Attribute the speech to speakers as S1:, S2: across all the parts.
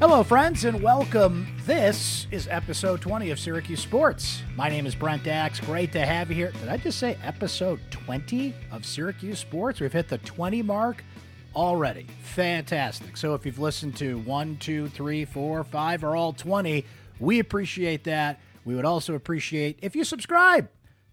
S1: Hello, friends, and welcome. This is episode 20 of Syracuse Sports. My name is Brent Axe. Great to have you here. Did I just say episode 20 of Syracuse Sports? We've hit the 20 mark already. Fantastic. So if you've listened to one, two, three, four, five, or all 20, we appreciate that. We would also appreciate if you subscribe.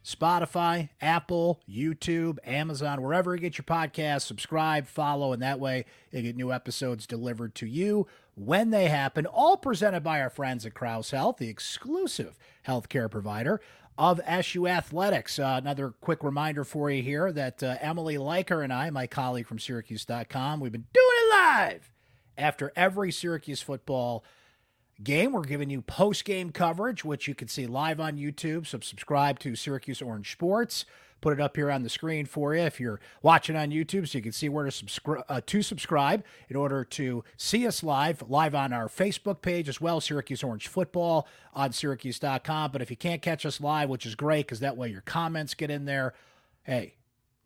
S1: Spotify, Apple, YouTube, Amazon, wherever you get your podcasts, subscribe, follow, and that way you get new episodes delivered to you when they happen. All presented by our friends at Crouse Health, the exclusive healthcare provider of SU Athletics. Uh, another quick reminder for you here that uh, Emily Leiker and I, my colleague from Syracuse.com, we've been doing it live after every Syracuse football game. We're giving you post game coverage, which you can see live on YouTube. So subscribe to Syracuse Orange Sports. Put it up here on the screen for you if you're watching on YouTube, so you can see where to subscribe uh, to subscribe in order to see us live, live on our Facebook page as well, Syracuse Orange Football on Syracuse.com. But if you can't catch us live, which is great because that way your comments get in there. Hey,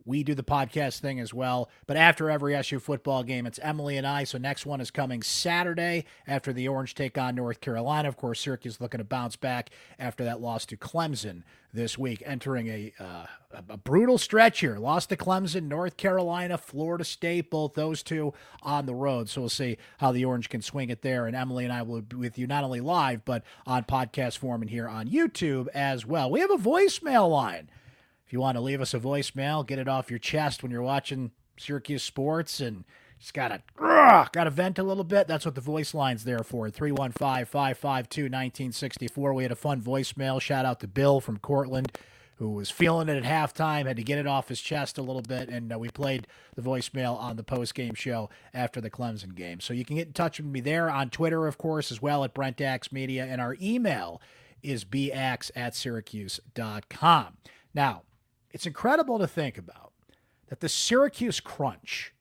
S1: we do the podcast thing as well. But after every SU football game, it's Emily and I. So next one is coming Saturday after the Orange take on North Carolina. Of course, Syracuse looking to bounce back after that loss to Clemson this week, entering a uh, a brutal stretch here. Lost to Clemson, North Carolina, Florida State, both those two on the road. So we'll see how the Orange can swing it there. And Emily and I will be with you not only live but on podcast form and here on YouTube as well. We have a voicemail line. If you want to leave us a voicemail, get it off your chest when you're watching Syracuse sports and just got to got to vent a little bit. That's what the voice line's there for. 315-552-1964. We had a fun voicemail. Shout out to Bill from Cortland who was feeling it at halftime, had to get it off his chest a little bit, and uh, we played the voicemail on the post-game show after the Clemson game. So you can get in touch with me there on Twitter, of course, as well at Brent Media, and our email is baxe at syracuse.com. Now, it's incredible to think about that the Syracuse Crunch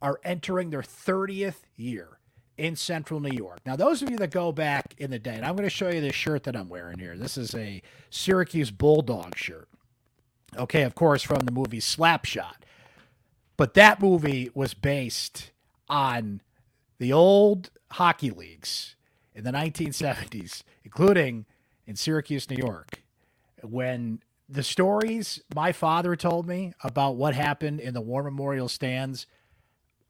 S1: are entering their 30th year in central New York. Now, those of you that go back in the day, and I'm going to show you this shirt that I'm wearing here. This is a Syracuse Bulldog shirt. Okay, of course, from the movie Slapshot. But that movie was based on the old hockey leagues in the 1970s, including in Syracuse, New York, when the stories my father told me about what happened in the War Memorial stands,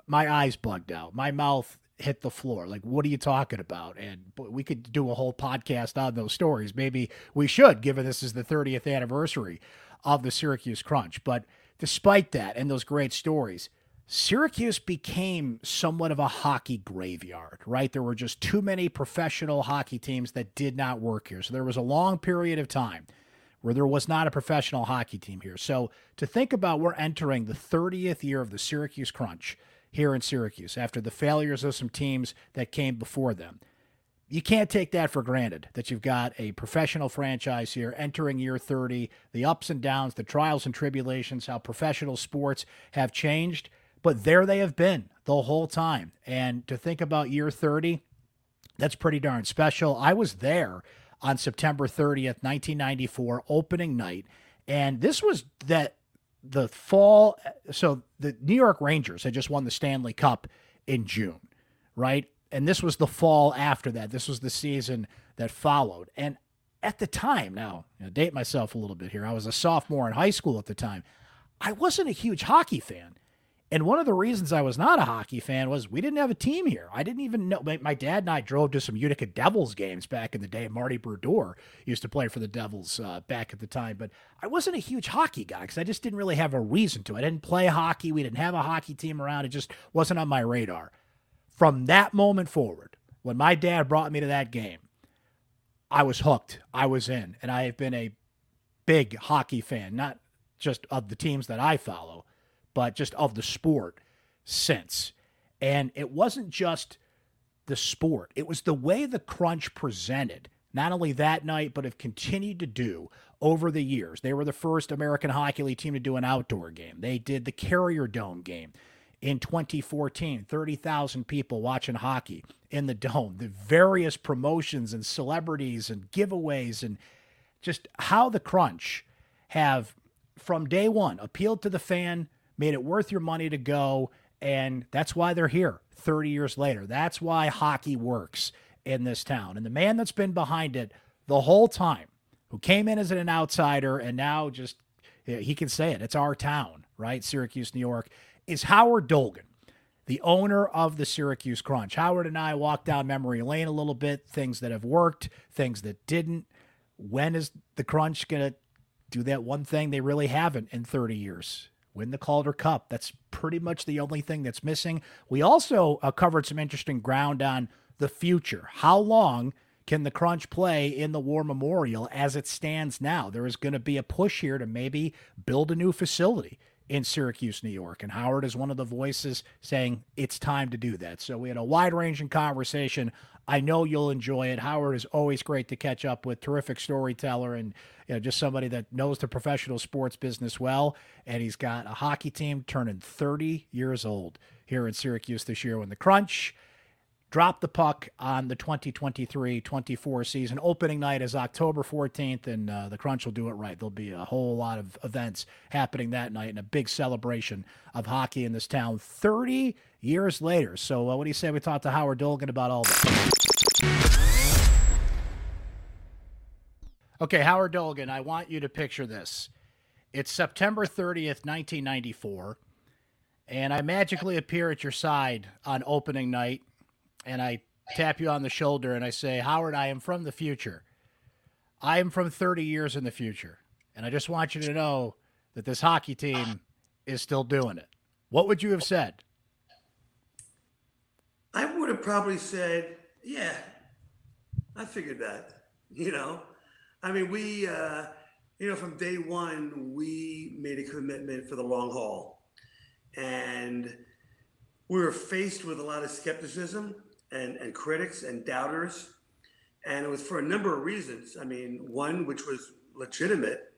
S1: my eyes bugged out. My mouth hit the floor. Like, what are you talking about? And we could do a whole podcast on those stories. Maybe we should, given this is the 30th anniversary of the Syracuse Crunch. But despite that and those great stories, Syracuse became somewhat of a hockey graveyard, right? There were just too many professional hockey teams that did not work here. So there was a long period of time where there was not a professional hockey team here. So to think about we're entering the 30th year of the Syracuse Crunch here in Syracuse after the failures of some teams that came before them. You can't take that for granted that you've got a professional franchise here entering year 30, the ups and downs, the trials and tribulations, how professional sports have changed, but there they have been the whole time. And to think about year 30, that's pretty darn special. I was there on September 30th, 1994, opening night. And this was that the fall. So the New York Rangers had just won the Stanley Cup in June, right? And this was the fall after that. This was the season that followed. And at the time, now, I date myself a little bit here. I was a sophomore in high school at the time. I wasn't a huge hockey fan. And one of the reasons I was not a hockey fan was we didn't have a team here. I didn't even know. My, dad and I drove to some Utica Devils games back in the day. Marty Brodeur used to play for the Devils uh, back at the time, but I wasn't a huge hockey guy because I just didn't really have a reason to. I didn't play hockey. We didn't have a hockey team around. It just wasn't on my radar. From that moment forward, when my dad brought me to that game, I was hooked. I was in, and I have been a big hockey fan, not just of the teams that I follow but just of the sport since. And it wasn't just the sport, it was the way the crunch presented, not only that night, but have continued to do over the years. They were the first American Hockey League team to do an outdoor game, they did the Carrier Dome game. In 2014, 30,000 people watching hockey in the dome, the various promotions and celebrities and giveaways, and just how the crunch have from day one appealed to the fan made it worth your money to go And that's why they're here 30 years later. That's why hockey works in this town. And the man that's been behind it the whole time, who came in as an outsider and now just, he can say it, it's our town, right? Syracuse, New York, is Howard Dolgon, the owner of the Syracuse Crunch. Howard and I walked down memory lane a little bit, things that have worked, things that didn't. When is the Crunch going to do that one thing they really haven't in 30 years? Win the Calder Cup. That's pretty much the only thing that's missing. We also uh, covered some interesting ground on the future. How long can the Crunch play in the War Memorial as it stands now? There is going to be a push here to maybe build a new facility in Syracuse, New York. And Howard is one of the voices saying it's time to do that. So we had a wide ranging conversation. I know you'll enjoy it. Howard is always great to catch up with, terrific storyteller, and you know, just somebody that knows the professional sports business well. And he's got a hockey team turning 30 years old here in Syracuse this year when the Crunch drop the puck on the 2023-24 season. Opening night is October 14th, and uh, the Crunch will do it right. There'll be a whole lot of events happening that night and a big celebration of hockey in this town 30 years later. So uh, what do you say we talk to Howard Dolgon about all that? Okay, Howard Dolgon, I want you to picture this. It's September 30th, 1994, and I magically appear at your side on opening night and I tap you on the shoulder and I say, Howard, I am from the future. I am from 30 years in the future. And I just want you to know that this hockey team is still doing it. What would you have said?
S2: I would have probably said, yeah, I figured that. You know, I mean, we, uh, you know, from day one, we made a commitment for the long haul. And we were faced with a lot of skepticism and, and critics and doubters. And it was for a number of reasons. I mean, one, which was legitimate,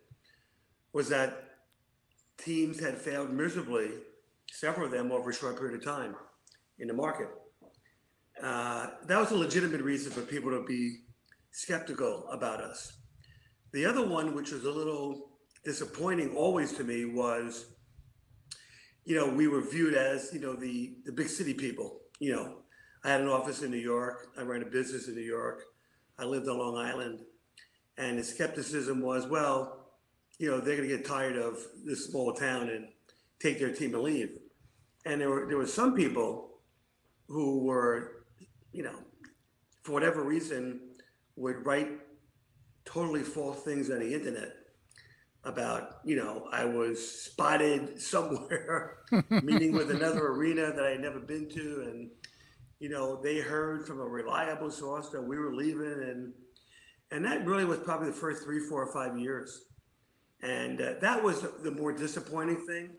S2: was that teams had failed miserably, several of them over a short period of time in the market. Uh, that was a legitimate reason for people to be skeptical about us. The other one, which was a little disappointing always to me, was, you know, we were viewed as, you know, the, the big city people, you know, I had an office in New York. I ran a business in New York. I lived on Long Island. And the skepticism was, well, you know, they're going to get tired of this small town and take their team and leave. And there were there were some people who were, you know, for whatever reason, would write totally false things on the internet about, you know, I was spotted somewhere meeting with another arena that I had never been to, and you know, they heard from a reliable source that we were leaving, and and that really was probably the first three, four, or five years, and uh, that was the more disappointing thing.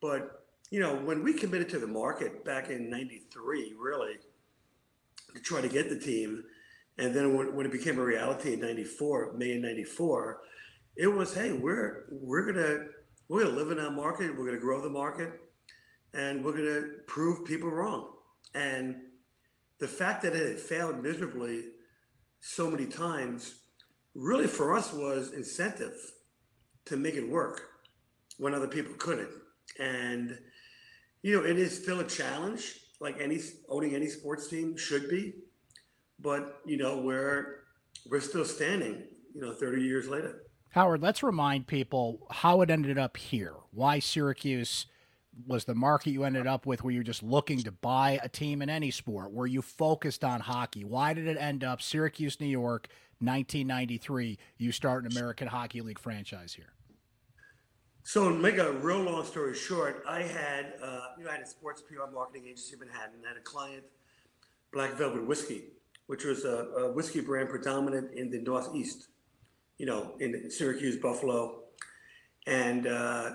S2: But you know, when we committed to the market back in '93, really to try to get the team, and then when, when it became a reality in '94, May of '94, it was, hey, we're we're gonna we're gonna live in that market, we're gonna grow the market, and we're gonna prove people wrong. And the fact that it had failed miserably so many times really for us was incentive to make it work when other people couldn't. And, you know, it is still a challenge, like any owning any sports team should be. But, you know, we're we're still standing, you know, 30 years later.
S1: Howard, let's remind people how it ended up here. Why Syracuse was the market you ended up with were you just looking to buy a team in any sport? Were you focused on hockey? Why did it end up syracuse new york 1993 you start an american hockey league franchise here?
S2: So to make a real long story short i had uh, you know i had a sports pr marketing agency in manhattan I had a client black velvet whiskey which was a, a whiskey brand predominant in the northeast you know in syracuse buffalo. And uh,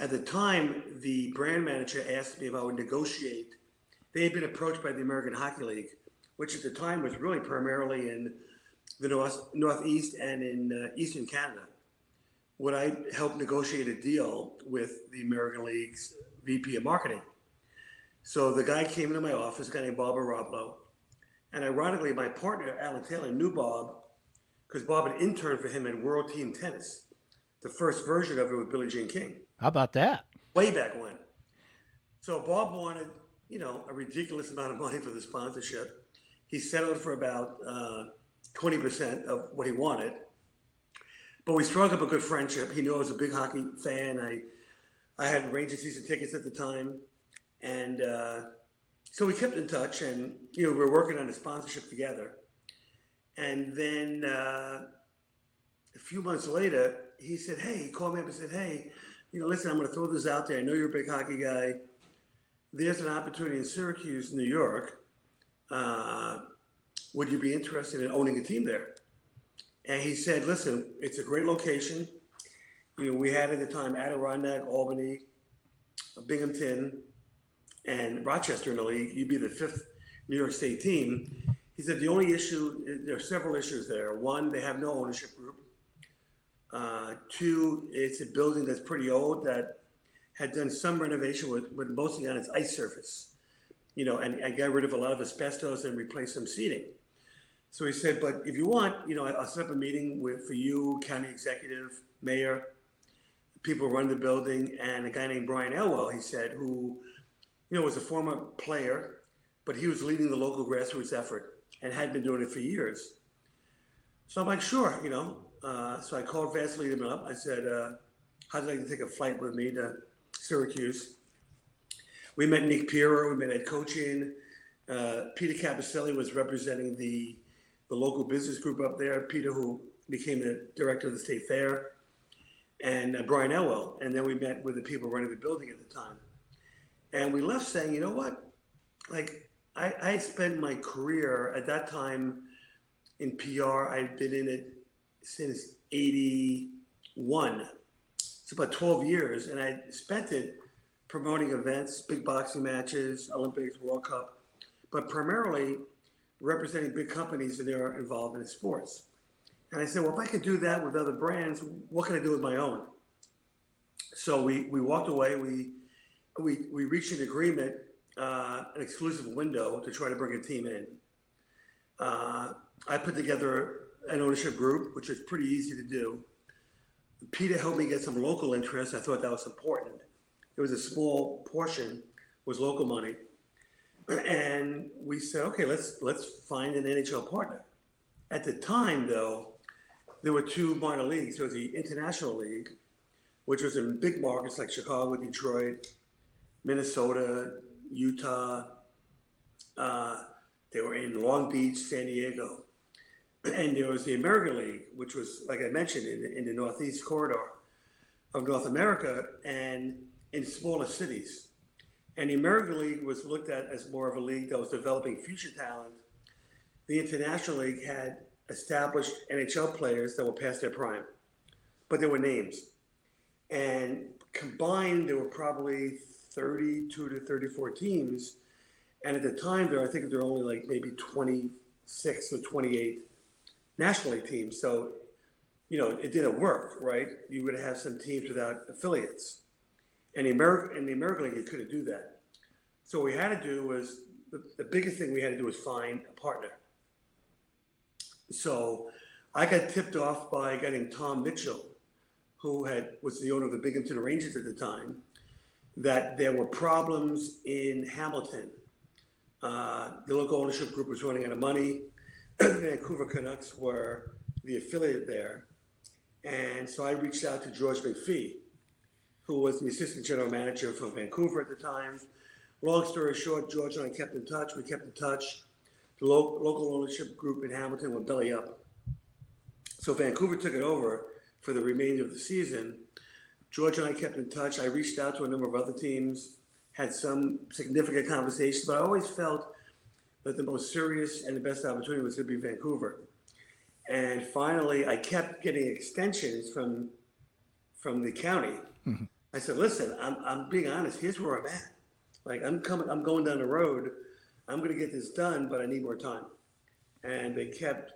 S2: at the time, the brand manager asked me if I would negotiate. They had been approached by the American Hockey League, which at the time was really primarily in the north, Northeast and in uh, Eastern Canada. Would I help negotiate a deal with the American League's VP of marketing? So the guy came into my office, a guy named Bob Arablo. And ironically, my partner, Alan Taylor, knew Bob because Bob had interned for him in World Team Tennis, the first version of it with Billie Jean King.
S1: How about that?
S2: Way back when. So Bob wanted, you know, a ridiculous amount of money for the sponsorship. He settled for about uh, 20% of what he wanted. But we struck up a good friendship. He knew I was a big hockey fan. I, I had Ranger season tickets at the time. And uh, so we kept in touch and, you know, we were working on a sponsorship together. And then uh, a few months later, he said, Hey, he called me up and said, Hey, you know, listen, I'm going to throw this out there. I know you're a big hockey guy. There's an opportunity in Syracuse, New York. Uh, would you be interested in owning a team there? And he said, listen, it's a great location. You know, we had at the time Adirondack, Albany, Binghamton, and Rochester in the league. You'd be the fifth New York State team. He said the only issue, there are several issues there. One, they have no ownership group. Uh, two, it's a building that's pretty old that had done some renovation with, with mostly on its ice surface, you know, and, and got rid of a lot of asbestos and replaced some seating. So he said, but if you want, you know, I'll set up a meeting with for you, county executive, mayor, people run the building, and a guy named Brian Elwell. He said, who, you know, was a former player, but he was leading the local grassroots effort and had been doing it for years. So I'm like, sure, you know. Uh, so I called him up. I said, uh, how'd you like to take a flight with me to Syracuse? We met Nick Pirro. We met Ed Kochian. Uh, Peter Cappuccilli was representing the the local business group up there. Peter, who became the director of the state fair, and uh, Brian Elwell. And then we met with the people running the building at the time. And we left saying, you know what? Like, I, I spent my career at that time in PR. I'd been in it since 81. It's about 12 years. And I spent it promoting events, big boxing matches, Olympics, World Cup, but primarily representing big companies that are involved in sports. And I said, well, if I could do that with other brands, what can I do with my own? So we, we walked away. We, we, we reached an agreement, uh, an exclusive window to try to bring a team in. Uh, I put together an ownership group, which was pretty easy to do. Peter helped me get some local interest. I thought that was important. It was a small portion, was local money. And we said, okay, let's let's find an NHL partner. At the time, though, there were two minor leagues. There was the International League, which was in big markets like Chicago, Detroit, Minnesota, Utah. Uh, they were in Long Beach, San Diego. And there was the American League, which was, like I mentioned, in the, in the Northeast corridor of North America and in smaller cities. And the American League was looked at as more of a league that was developing future talent. The International League had established NHL players that were past their prime, but there were names. And combined, there were probably 32 to 34 teams. And at the time, there, I think there were only like maybe 26 or 28 National League teams. So, you know, it didn't work, right? You would have some teams without affiliates. And the American, in the American League, you couldn't do that. So what we had to do was, the, the biggest thing we had to do was find a partner. So I got tipped off by a guy named Tom Mitchell, who had was the owner of the Binghamton Rangers at the time, that there were problems in Hamilton. Uh, the local ownership group was running out of money. the Vancouver Canucks were the affiliate there. And so I reached out to George McPhee, who was the assistant general manager for Vancouver at the time. Long story short, George and I kept in touch. We kept in touch. The lo- local ownership group in Hamilton went belly up. So Vancouver took it over for the remainder of the season. George and I kept in touch. I reached out to a number of other teams, had some significant conversations, but I always felt that the most serious and the best opportunity was going to be Vancouver. And finally, I kept getting extensions from from the county. Mm-hmm. I said, "Listen, I'm I'm being honest. Here's where I'm at. Like I'm coming, I'm going down the road. I'm going to get this done, but I need more time." And they kept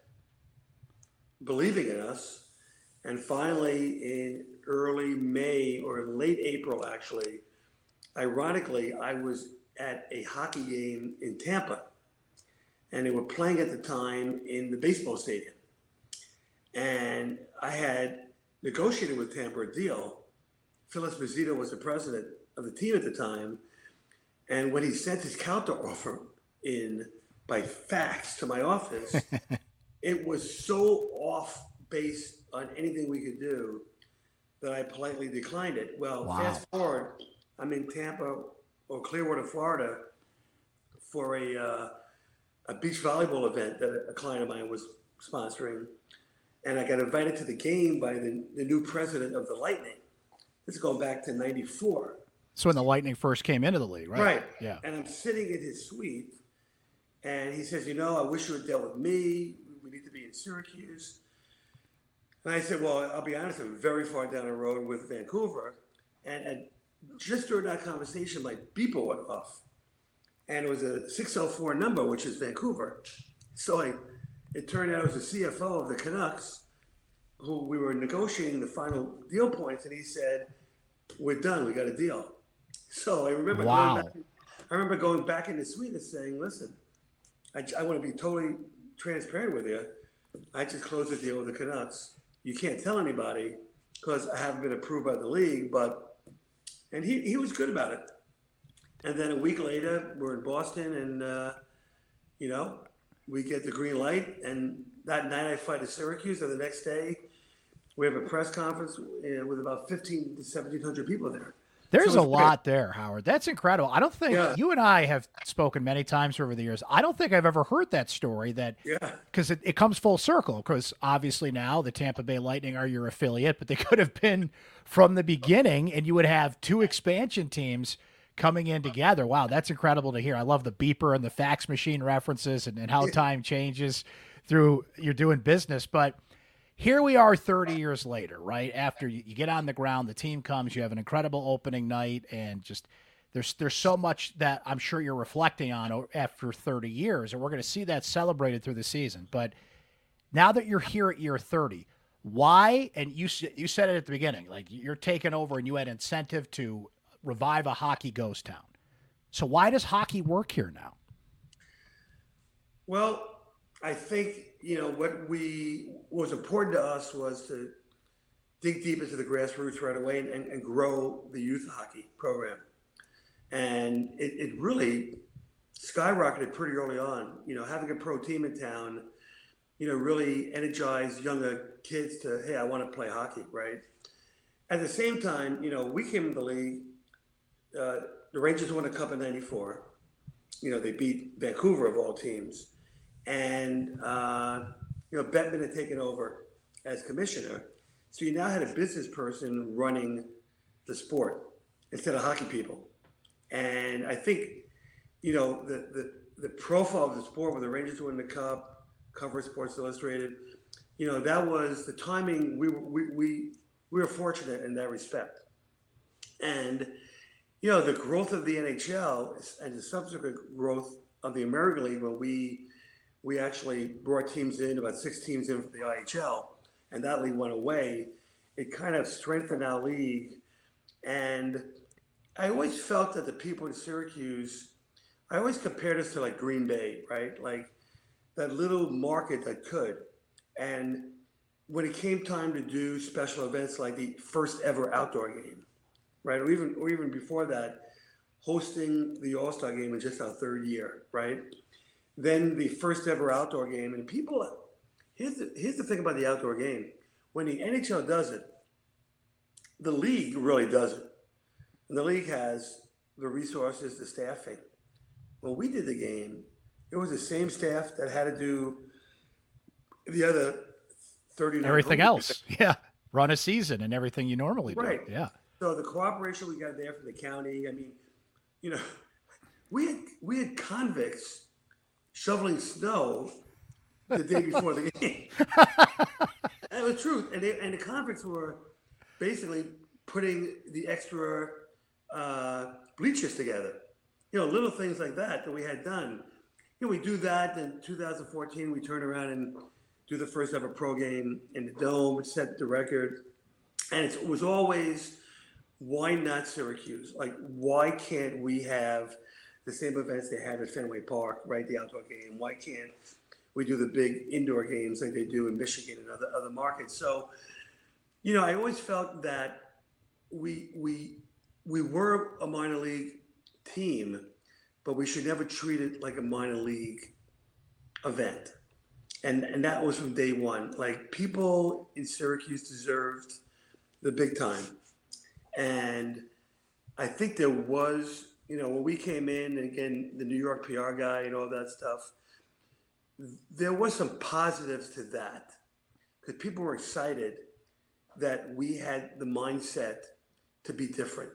S2: believing in us. And finally, in early May or late April, actually, ironically, I was at a hockey game in Tampa, and they were playing at the time in the baseball stadium. And I had negotiated with Tampa a deal. Phil Esposito was the president of the team at the time. And when he sent his counter offer in by fax to my office, it was so off base on anything we could do that I politely declined it. Well,
S1: Wow.
S2: fast forward, I'm in Tampa or Clearwater, Florida, for a uh, a beach volleyball event that a client of mine was sponsoring, and I got invited to the game by the, the new president of the Lightning. This is going back to '94.
S1: So when the Lightning first came into the league, right?
S2: Right.
S1: Yeah.
S2: And I'm sitting in his suite, and he says, "You know, I wish you had dealt with me. We need to be in Syracuse." And I said, "Well, I'll be honest. I'm very far down the road with Vancouver." And, and just during that conversation, my beeper went off, and it was a 604 number, which is Vancouver. So I, it turned out it was the CFO of the Canucks, who we were negotiating the final deal points, and he said, "We're done. We got a deal." So I remember
S1: Wow.
S2: going back, I remember going back into Sweden and saying, "Listen, I, I want to be totally transparent with you. I just closed the deal with the Canucks. You can't tell anybody because I haven't been approved by the league, but and he, he was good about it. And then a week later, we're in Boston, and uh, you know, we get the green light. And that night, I fly to Syracuse, and the next day, we have a press conference uh, with about fifteen to seventeen hundred people there.
S1: There's
S2: So
S1: a
S2: great.
S1: lot there, Howard. That's incredible. I don't think
S2: Yeah.
S1: you and I have spoken many times over the years. I don't think I've ever heard that story that
S2: Yeah,
S1: because it, it comes full circle. Because obviously now the Tampa Bay Lightning are your affiliate, but they could have been from the beginning, and you would have two expansion teams coming in together. Wow, that's incredible to hear. I love the beeper and the fax machine references and, and how time changes through you're doing business. But here we are 30 years later, right? After you, you get on the ground, the team comes, you have an incredible opening night, and just there's there's so much that I'm sure you're reflecting on after 30 years, and we're going to see that celebrated through the season. But now that you're here at year 30, why? And you you said it at the beginning, like you're taking over, and you had incentive to revive a hockey ghost town. So why does hockey work here now?
S2: Well, I think you know what we what was important to us was to dig deep into the grassroots right away and, and, and grow the youth hockey program, and it, it really skyrocketed pretty early on. You know, having a pro team in town, you know, really energized younger kids to hey, I want to play hockey, right? At the same time, you know, we came in the league. Uh, the Rangers won a cup in '94. You know, they beat Vancouver of all teams and uh, you know Bettman had taken over as commissioner, so you now had a business person running the sport instead of hockey people. And I think you know the the, the profile of the sport when the Rangers win the cup, cover Sports Illustrated, you know that was the timing. We we we we were fortunate in that respect, and you know the growth of the NHL and the subsequent growth of the American League when we we actually brought teams in, about six teams in for the IHL, and that league went away. It kind of strengthened our league. And I always felt that the people in Syracuse, I always compared us to like Green Bay, right? Like that little market that could. And when it came time to do special events like the first ever outdoor game, right? Or even or even before that, hosting the All-Star game in just our third year, right? then the first ever outdoor game. And people, here's the, here's the thing about the outdoor game. When the NHL does it, the league really does it. And the league has the resources, the staffing. When we did the game, it was the same staff that had to do the other 39
S1: Everything else, yeah, run a season and everything you normally do.
S2: Right.
S1: Yeah.
S2: So the cooperation we got there from the county, I mean, you know, we had we had convicts shoveling snow the day before the game. that was truth, and they, and the convicts were basically putting the extra uh, bleachers together. You know, little things like that that we had done. You know, we do that. In 2014, we turn around and do the first ever pro game in the dome, set the record, and it was always why not Syracuse? Like, why can't we have the same events they had at Fenway Park, right? The outdoor game. Why can't we do the big indoor games like they do in Michigan and other other markets? So, you know, I always felt that we we we were a minor league team, but we should never treat it like a minor league event. And and that was from day one. Like people in Syracuse deserved the big time. And I think there was, you know, when we came in, and again, the New York PR guy and all that stuff, there was some positives to that because people were excited that we had the mindset to be different.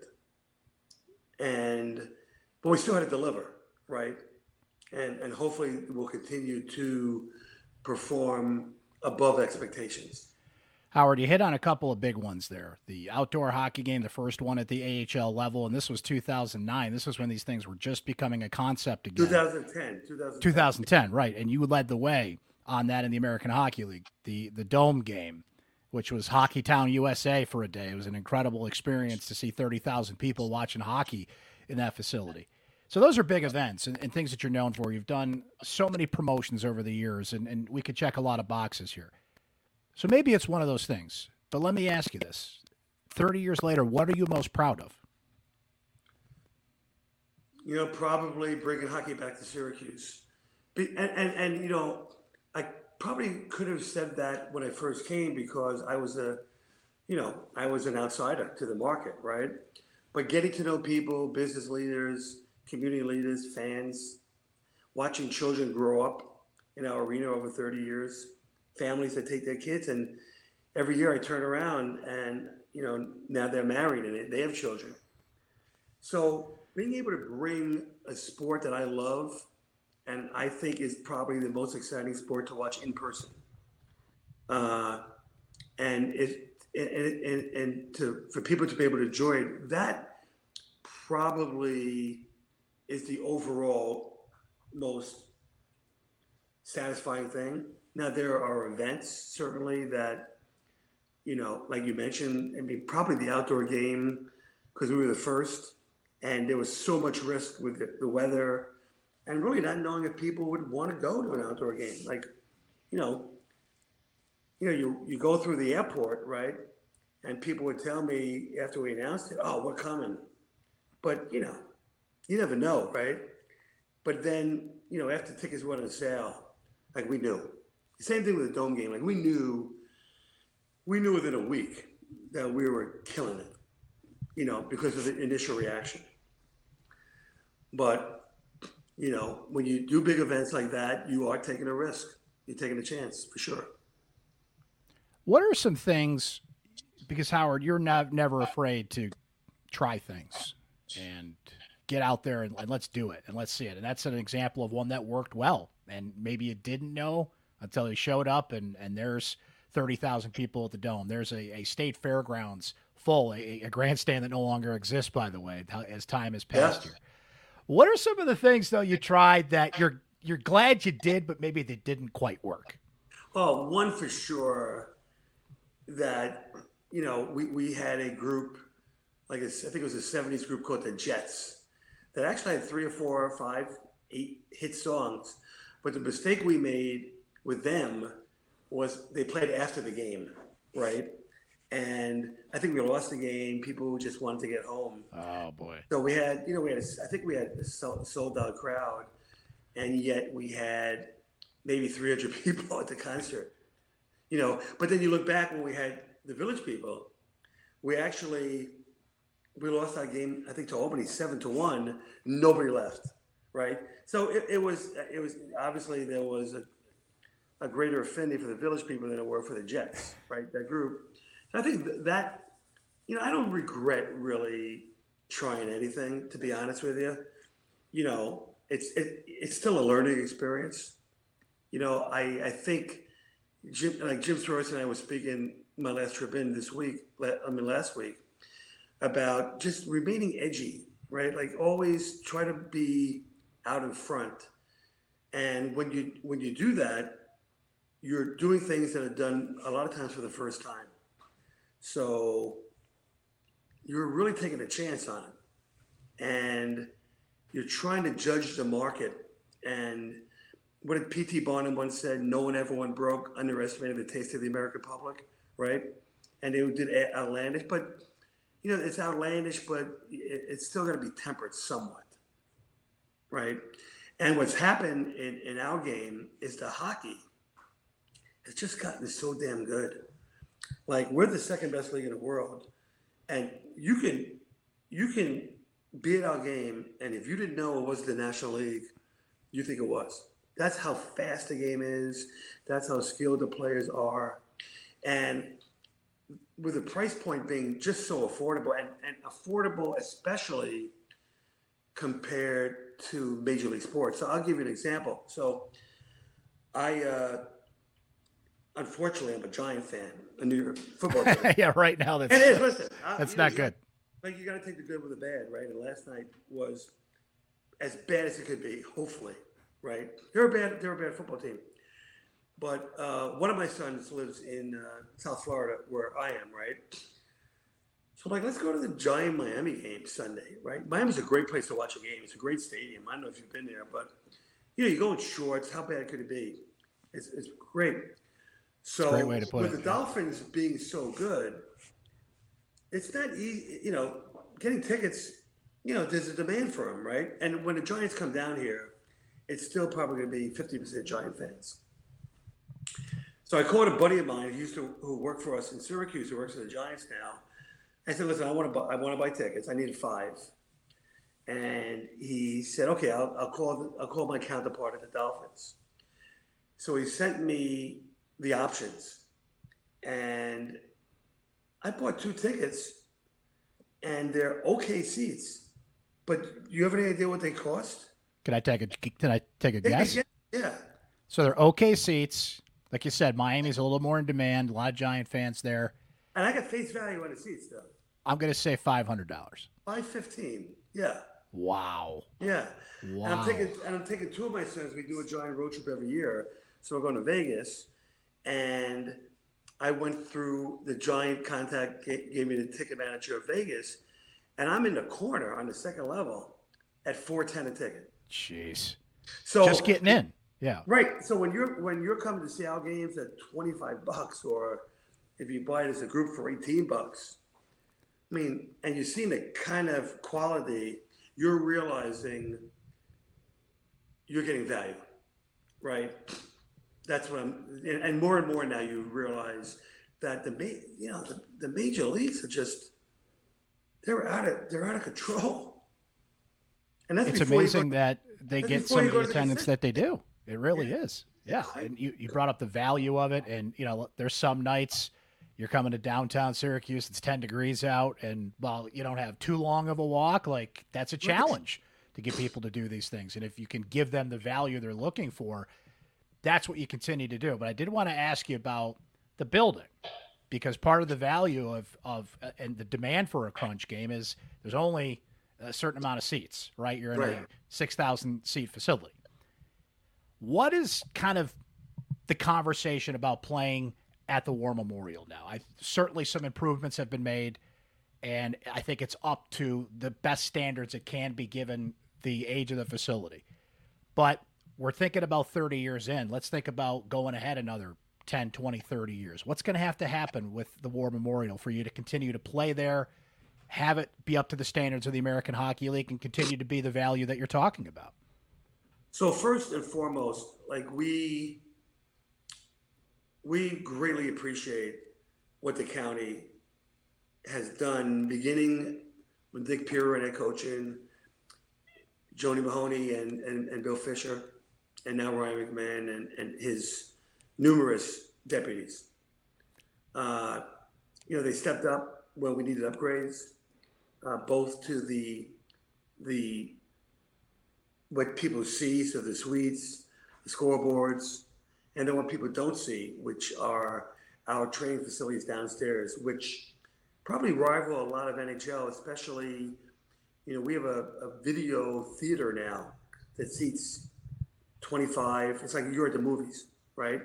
S2: And, but we still had to deliver, right? And, and hopefully we'll continue to perform above expectations.
S1: Howard, you hit on a couple of big ones there. The outdoor hockey game, the first one at the AHL level, and this was 2009. This was when these things were just becoming a concept again.
S2: 2010, 2010.
S1: 2010, right. And you led the way on that in the American Hockey League, the the Dome game, which was Hockey Town USA for a day. It was an incredible experience to see 30,000 people watching hockey in that facility. So those are big events and, and, things that you're known for. You've done so many promotions over the years, and, and we could check a lot of boxes here. So maybe it's one of those things. But let me ask you this 30 years later, what are you most proud of?
S2: You know, probably bringing hockey back to Syracuse. And, and, and you know, I probably could have said that when I first came because I was a, you know, I was an outsider to the market, right? But getting to know people, business leaders, community leaders, fans, watching children grow up in our arena over 30 years, families that take their kids and every year I turn around and you know now they're married and they have children. So being able to bring a sport that I love and I think is probably the most exciting sport to watch in person, uh, and it and, and, and to for people to be able to enjoy it, that probably is the overall most satisfying thing. Now there are events certainly that, you know, like you mentioned. I mean, probably the outdoor game because we were the first, and there was so much risk with the, the weather, and really not knowing if people would want to go to an outdoor game. Like, you know, you know, you you go through the airport, right? And people would tell me after we announced it, "Oh, we're coming," but you know, you never know, right? But then, you know, after tickets went on sale, like we knew same thing with the dome game. Like we knew, we knew within a week that we were killing it, you know, because of the initial reaction. But you know, when you do big events like that, you are taking a risk. You're taking a chance for sure.
S1: What are some things? Because Howard, you're not never afraid to try things and get out there and, and let's do it and let's see it. And that's an example of one that worked well. And maybe you didn't know until he showed up and and there's 30,000 people at the dome. There's a, a state fairgrounds full, a, a, grandstand that no longer exists, by the way, as time has passed here. What are some of the things though you tried that you're you're glad you did, but maybe they didn't quite work?
S2: Well, one for sure that you know we, we had a group like I think it was a 70s group called the Jets that actually had three or four or five, eight hit songs. But the mistake we made with them was they played after the game, right? And I think we lost the game. People just wanted to get home.
S1: Oh boy!
S2: So we had, you know, we had, a, I think we had a sold out crowd, and yet we had maybe 300 people at the concert. You know, but then you look back when we had the village people, we actually we lost our game. I think to Albany seven to one. Nobody left, right? So it, it was it was obviously there was a a greater affinity for the village people than it were for the Jets, right? That group. I think that, you know, I don't regret really trying anything, to be honest with you. You know, it's it, it's still a learning experience. You know, I I think Jim like Jim Soros and I was speaking my last trip in this week. I mean last week about just remaining edgy, right? Like always try to be out in front. And when you when you do that, you're doing things that are done a lot of times for the first time. So you're really taking a chance on it. And you're trying to judge the market. And what did P.T. Barnum once said? No one ever went broke, underestimated the taste of the American public, right? And they did outlandish, but you know, it's outlandish, but it's still going to be tempered somewhat. right? And what's happened in, in our game is the hockey just gotten so damn good. Like we're the second best league in the world, and you can you can be at our game, and if you didn't know it was the National League, you think it was. That's how fast the game is. That's how skilled the players are, and with the price point being just so affordable and, and affordable especially compared to major league sports so i'll give you an example so i uh, unfortunately i'm a giant fan a new york football fan.
S1: yeah, right now that's
S2: it is listen I-
S1: that's
S2: know,
S1: not
S2: you
S1: good.
S2: like you got to take the good with the bad right and last night was as bad as it could be hopefully right they're a bad they're a bad football team but uh, one of my sons lives in uh, South Florida, where I am, right? So I'm like, let's go to the Giant Miami game Sunday, right? Miami's a great place to watch a game. It's a great stadium. I don't know if you've been there, but you know, you go in shorts. How bad could it be? It's, it's great. So
S1: great way to put
S2: with
S1: it,
S2: the
S1: yeah.
S2: Dolphins being so good, it's not easy. You know, getting tickets. You know, there's a demand for them, right? And when the Giants come down here, it's still probably going to be 50% Giant fans. So I called a buddy of mine who used to who worked for us in Syracuse, who works for the Giants now. I said, "Listen, I want to buy, I want to buy tickets. I need five. And he said, "Okay, I'll, I'll call the, I'll call my counterpart at the Dolphins." So he sent me the options, and I bought two tickets, and they're okay seats. But do you have any idea what they cost?
S1: Can I take a can I take a guess?
S2: Yeah, yeah.
S1: So they're okay seats. Like you said, Miami's a little more in demand. A lot of Giant fans there.
S2: And I got face value on the seats though.
S1: I'm gonna say five hundred dollars.
S2: Five fifteen. Yeah.
S1: Wow.
S2: Yeah.
S1: Wow.
S2: And I'm taking and I'm taking two of my sons. We do a giant road trip every year. So we're going to Vegas. And I went through the giant contact ga- gave me the ticket manager of Vegas. And I'm in the corner on the second level at four ten a ticket.
S1: Jeez.
S2: So
S1: Just getting in. Yeah.
S2: Right. So when you're when you're coming to Seattle games at twenty five bucks, or if you buy it as a group for eighteen bucks, I mean, and you're seeing the kind of quality, you're realizing you're getting value, right? That's what I'm, and, more and more now you realize that the you know the, the major leagues are just they're out of they're out of control. And that's
S1: It's
S2: before you go-
S1: amazing that they get some of the
S2: to the
S1: attendance that they do. It really is. Yeah. And you, you brought up the value of it. And, you know, there's some nights you're coming to downtown Syracuse, it's 10 degrees out, and while you don't have too long of a walk, like that's a challenge to get people to do these things. And if you can give them the value they're looking for, that's what you continue to do. But I did want to ask you about the building because part of the value of of uh, and the demand for a crunch game is there's only a certain amount of seats, right? You're in a 6,000 seat facility. What is kind of the conversation about playing at the War Memorial now? I certainly some improvements have been made and I think it's up to the best standards it can be given the age of the facility. But we're thinking about 30 years in. Let's think about going ahead another 10, 20, 30 years. What's going to have to happen with the War Memorial for you to continue to play there, have it be up to the standards of the American Hockey League, and continue to be the value that you're talking about?
S2: So first and foremost, like we we greatly appreciate what the county has done, beginning with Nick Pirro and Kochian, Joanie Mahoney and, and, and Bill Fisher, and now Ryan McMahon and, and his numerous deputies. Uh, you know, they stepped up when we needed upgrades, uh, both to the the what people see, so the suites, the scoreboards, and then what people don't see, which are our training facilities downstairs, which probably rival a lot of NHL, especially, you know, we have a, a video theater now that seats 25. It's like you're at the movies, right?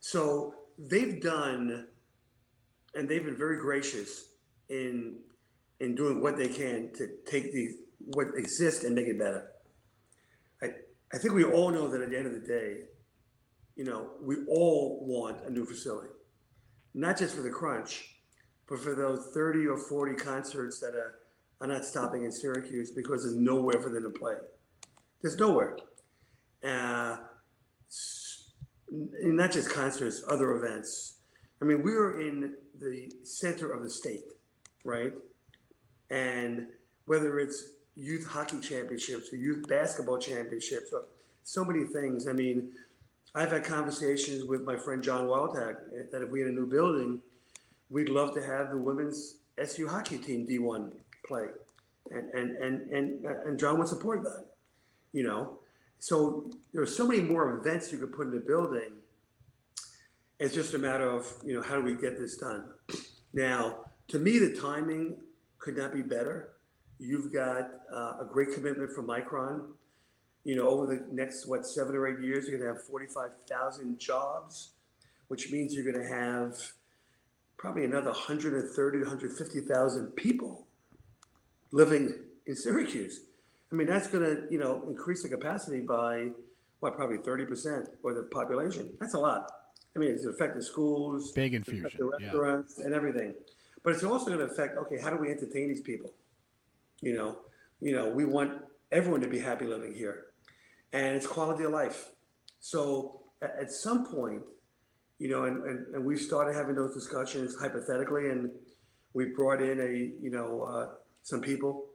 S2: So they've done, and they've been very gracious in in doing what they can to take the what exists and make it better. I, I think we all know that at the end of the day, you know, we all want a new facility, not just for the crunch, but for those 30 or 40 concerts that are, are not stopping in Syracuse because there's nowhere for them to play. There's nowhere. Uh, not just concerts, other events. I mean, we were in the center of the state, right? And whether it's youth hockey championships or youth basketball championships or so many things. I mean, I've had conversations with my friend John Wildhack that if we had a new building, we'd love to have the women's SU hockey team D1 play. And, and, and, and, and John would support that, you know? So there are so many more events you could put in the building. It's just a matter of, you know, how do we get this done? Now, to me, the timing could not be better. You've got uh, a great commitment from Micron. You know, over the next, what, seven or eight years, you're going to have 45,000 jobs, which means you're going to have probably another 130 150,000 people living in Syracuse. I mean, that's going to, you know, increase the capacity by what, probably 30% or the population. That's a lot. I mean, it's affecting schools,
S1: big infusion,
S2: the restaurants, yeah. and everything. But it's also going to affect. Okay, how do we entertain these people? You know, you know, we want everyone to be happy living here, and it's quality of life. So at, some point, you know, and, and, and we've started having those discussions hypothetically, and we brought in a, you know, uh, some people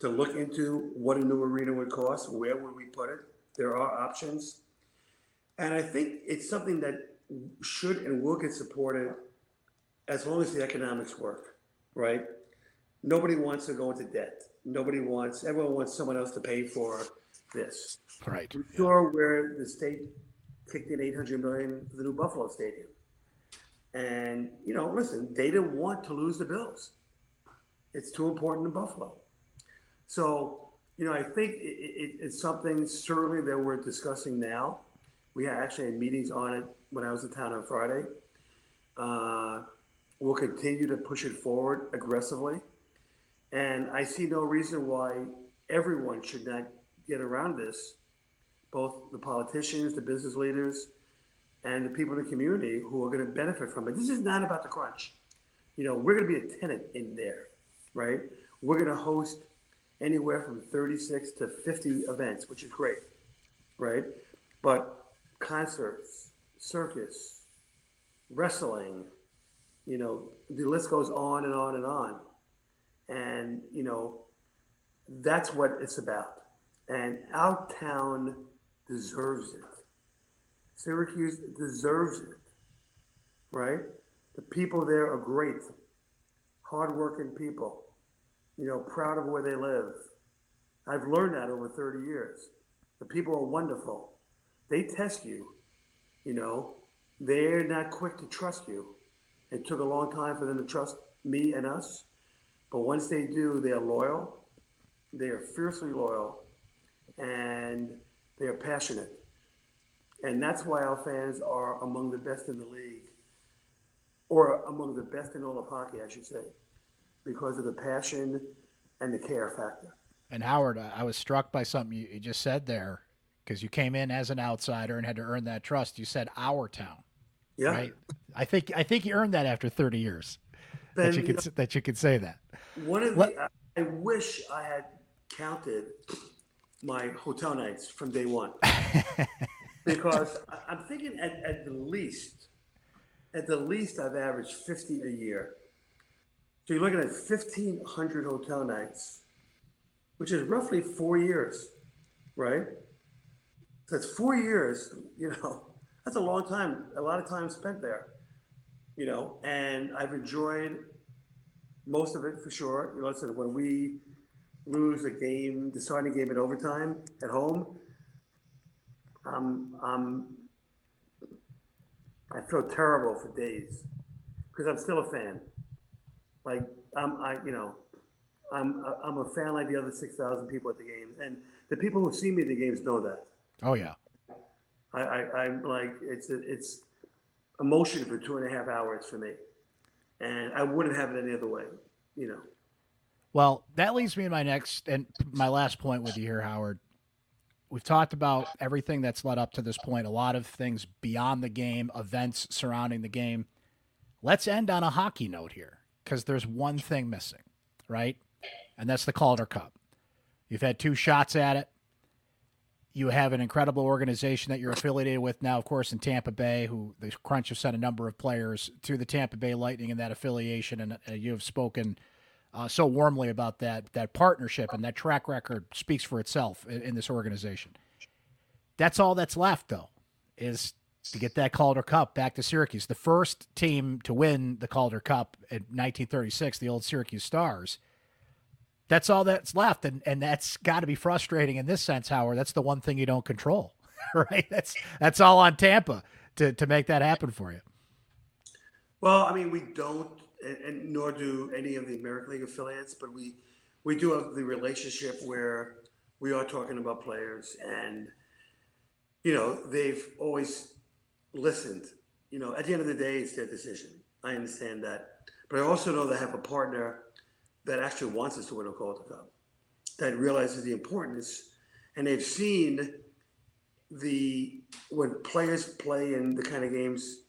S2: to look into what a new arena would cost, where would we put it? There are options. And I think it's something that should and will get supported as long as the economics work, right? Nobody wants to go into debt. Nobody wants, everyone wants someone else to pay for this.
S1: Right.
S2: I'm sure where the state kicked in 800 million for the new Buffalo Stadium. And, you know, listen, they didn't want to lose the Bills. It's too important in Buffalo. So, you know, I think it, it, it's something certainly that we're discussing now. We actually had meetings on it when I was in town on Friday. Uh, we'll continue to push it forward aggressively. And I see no reason why everyone should not get around this both the politicians, the business leaders, and the people in the community who are going to benefit from it. This is not about the crunch. You know, we're going to be a tenant in there, right? We're going to host anywhere from 36 to 50 events, which is great, right? But concerts, circus, wrestling, you know, the list goes on and on and on. And, you know, that's what it's about. And our town deserves it. Syracuse deserves it, right? The people there are great, hardworking people, you know, proud of where they live. I've learned that over 30 years. The people are wonderful. They test you, you know, they're not quick to trust you. It took a long time for them to trust me and us, but once they do, they're loyal. They are fiercely loyal, and they are passionate. And that's why our fans are among the best in the league, or among the best in all of hockey, I should say, because of the passion and the care factor.
S1: And Howard, I was struck by something you just said there, because you came in as an outsider and had to earn that trust. You said our town.
S2: Yeah.
S1: Right. I think I think you earned that after 30 years. that you could you know, that you could say that.
S2: One of the, I wish I had counted my hotel nights from day one because I'm thinking at, at the least, at the least, I've averaged 50 a year. So you're looking at 1,500 hotel nights, which is roughly four years, right? So that's four years, you know, that's a long time, a lot of time spent there, you know, and I've enjoyed most of it for sure. You know, listen, when we lose a game, deciding game in overtime at home, I'm, I'm, I feel terrible for days because I'm still a fan. Like I'm, I, you know, I'm, I'm a fan like the other six thousand people at the games, and the people who see me at the games know that.
S1: Oh yeah.
S2: I, I I'm like it's it's emotion for two and a half hours for me, and I wouldn't have it any other way, you know.
S1: Well, that leads me to my next and my last point with you here, Howard. We've talked about everything that's led up to this point, a lot of things beyond the game, events surrounding the game. Let's end on a hockey note here because there's one thing missing, right? And that's the Calder Cup. You've had two shots at it. you have an incredible organization that you're affiliated with now, of course, in Tampa Bay, who the Crunch have sent a number of players to the Tampa Bay Lightning in that affiliation, and uh, you have spoken uh, so warmly about that that partnership and that track record speaks for itself in, in this organization. That's all that's left, though, is to get that Calder Cup back to Syracuse. The first team to win the Calder Cup in 1936, the old Syracuse Stars. That's all that's left, and and that's got to be frustrating in this sense, Howard. That's the one thing you don't control, right? That's that's all on Tampa to to make that happen for you.
S2: Well, I mean, we don't, and, and nor do any of the American League affiliates, but we we do have the relationship where we are talking about players, and you know, they've always listened. You know, at the end of the day, it's their decision. I understand that. But I also know they have a partner that actually wants us to win a Calder Cup, that realizes the importance, and they've seen the when players play in the kind of games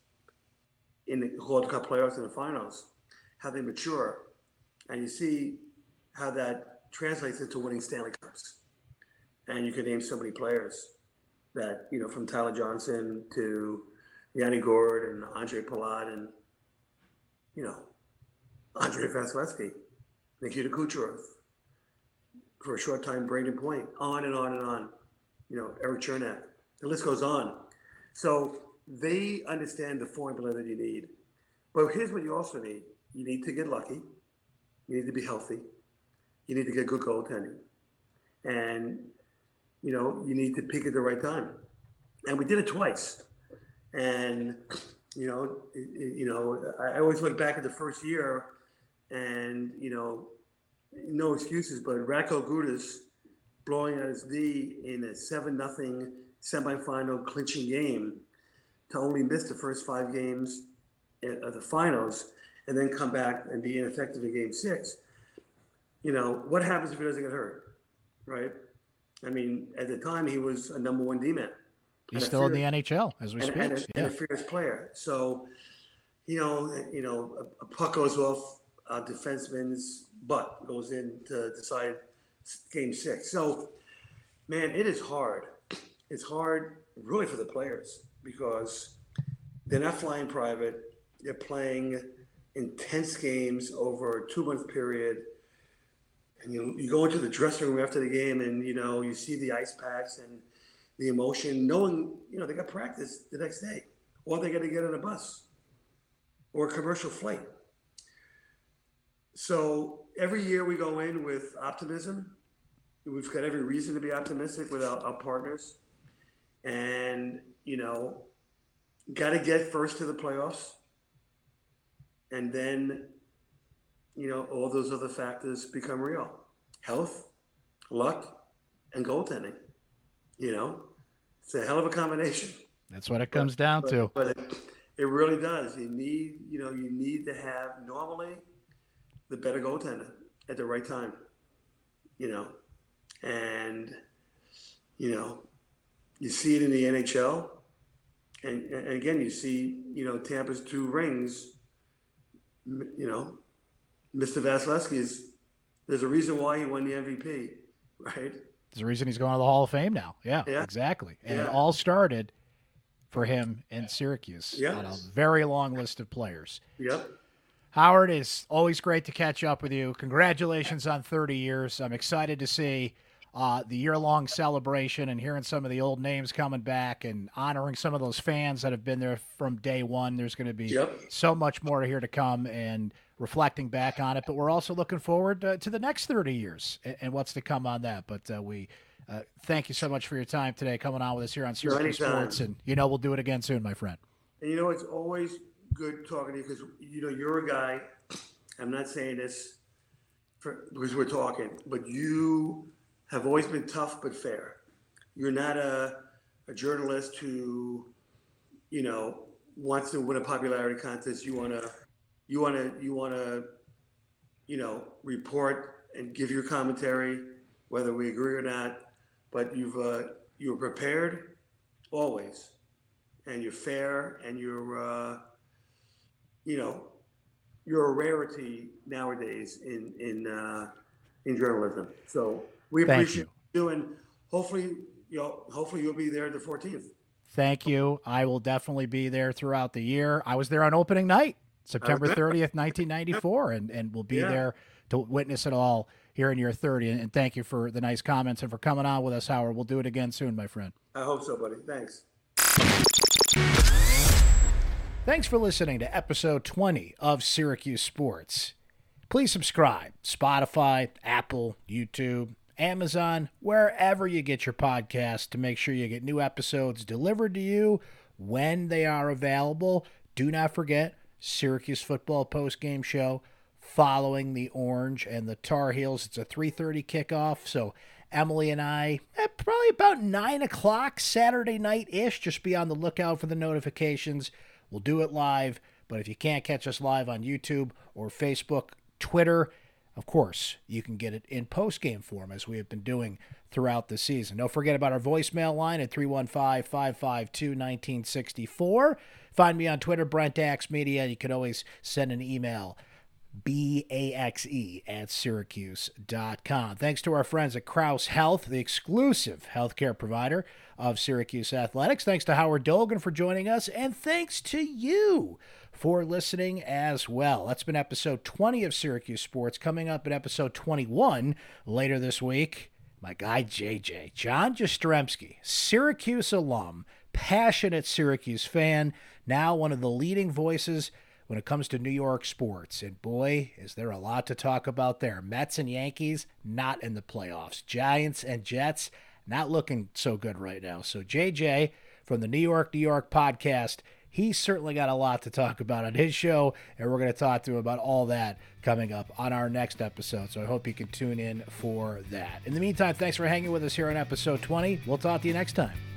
S2: in the Calder Cup playoffs and the finals, how they mature, and you see how that translates into winning Stanley Cups. And you can name so many players that you know, from Tyler Johnson to Yanni Gourde and Andre Palat and you know Andrei Vasilevskiy, Nikita Kucherov, for a short time Brayden Point, on and on and on. You know Erik Cernak. The list goes on. So they understand the formula that you need. But here's what you also need: you need to get lucky, you need to be healthy, you need to get good goaltending, and you know you need to pick at the right time. And we did it twice. And you know, you know, I always look back at the first year, and you know, no excuses, but Radko Gudas blowing out his knee in a seven nothing semifinal clinching game to only miss the first five games eh, of the finals and then come back and be ineffective in game six. You know, what happens if he doesn't get hurt? Right? I mean, at the time he was a number one D man.
S1: He's still in the NHL as we
S2: and,
S1: speak.
S2: and, a,
S1: yeah.
S2: and a fierce player. So, you know, you know, a, a puck goes off a defenseman's butt, goes in to decide game six. So, man, it is hard. It's hard, really, for the players because they're not flying private. They're playing intense games over a two month period. And you, you go into the dressing room after the game and, you know, you see the ice packs and the emotion, knowing, you know, they got practice the next day or they got to get on a bus or a commercial flight. So every year we go in with optimism. We've got every reason to be optimistic with our, our partners. And, you know, got to get first to the playoffs. And then, you know, all those other factors become real health, luck, and goaltending. You know, it's a hell of a combination.
S1: That's what it comes down
S2: But,
S1: to.
S2: but it, it really does. You need, you know, you need to have normally the better goaltender at the right time. You know, and you know, you see it in the NHL, and, and again, you see, you know, Tampa's two rings. You know, Mr. Vasilevskiy is. There's a reason why he won the MVP, right?
S1: There's a reason he's going to the Hall of Fame now. Yeah,
S2: Yeah.
S1: exactly. And it all started for him in Syracuse
S2: Yes.
S1: on a very long list of players.
S2: Yep.
S1: Howard, it's always great to catch up with you. Congratulations on 30 years. I'm excited to see uh, the year long celebration and hearing some of the old names coming back and honoring some of those fans that have been there from day one. There's going to be
S2: Yep.
S1: so much more here to come and reflecting back on it. But we're also looking forward uh, to the next 30 years and, and what's to come on that. But uh, we uh, thank you so much for your time today coming on with us here on Syracuse. Sports. And, you know, we'll do it again soon, my friend.
S2: And you know, it's always good talking to you because you know you're a guy. I'm not saying this for, because we're talking, but you have always been tough but fair. You're not a, a journalist who, you know, wants to win a popularity contest. You want to, you want to, you want to, you know, report and give your commentary, whether we agree or not. But you've uh, you're prepared always and you're fair and you're uh, you know you're a rarity nowadays in in uh, in journalism. So we
S1: Thank
S2: appreciate you. and hopefully you know, hopefully you'll be there the 14th.
S1: Thank you. I will definitely be there throughout the year. I was there on opening night, September 30th, 1994, and, and we'll be
S2: Yeah.
S1: there to witness it all here in year 30. And thank you for the nice comments and for coming on with us, Howard. We'll do it again soon, my friend.
S2: I hope so, buddy. Thanks.
S1: Thanks for listening to episode 20 of Syracuse Sports. Please subscribe Spotify, Apple, YouTube, Amazon, wherever you get your podcasts to make sure you get new episodes delivered to you when they are available. Do not forget Syracuse football post-game show following the Orange and the Tar Heels. It's a 3:30 kickoff, so Emily and I, eh, probably about nine o'clock Saturday night ish. Just be on the lookout for the notifications. We'll do it live, but if you can't catch us live on YouTube or Facebook, Twitter, of course, you can get it in post game form as we have been doing throughout the season. Don't forget about our voicemail line at 315 552 1964. Find me on Twitter, Brent Axe Media. You can always send an email B-A-X-E at syracuse.com. Thanks to our friends at Crouse Health, the exclusive healthcare provider of Syracuse Athletics. Thanks to Howard Dolgon for joining us, and thanks to you for listening as well. That's been episode 20 of Syracuse Sports. Coming up in episode 21 later this week, my guy JJ, John Jastremski, Syracuse alum, passionate Syracuse fan, now one of the leading voices when it comes to New York sports. And boy, is there a lot to talk about there. Mets and Yankees not in the playoffs. Giants and Jets not looking so good right now. So JJ from the New York, New York podcast, he's certainly got a lot to talk about on his show, and we're going to talk to him about all that coming up on our next episode. So I hope you can tune in for that. In the meantime, thanks for hanging with us here on episode 20. We'll talk to you next time.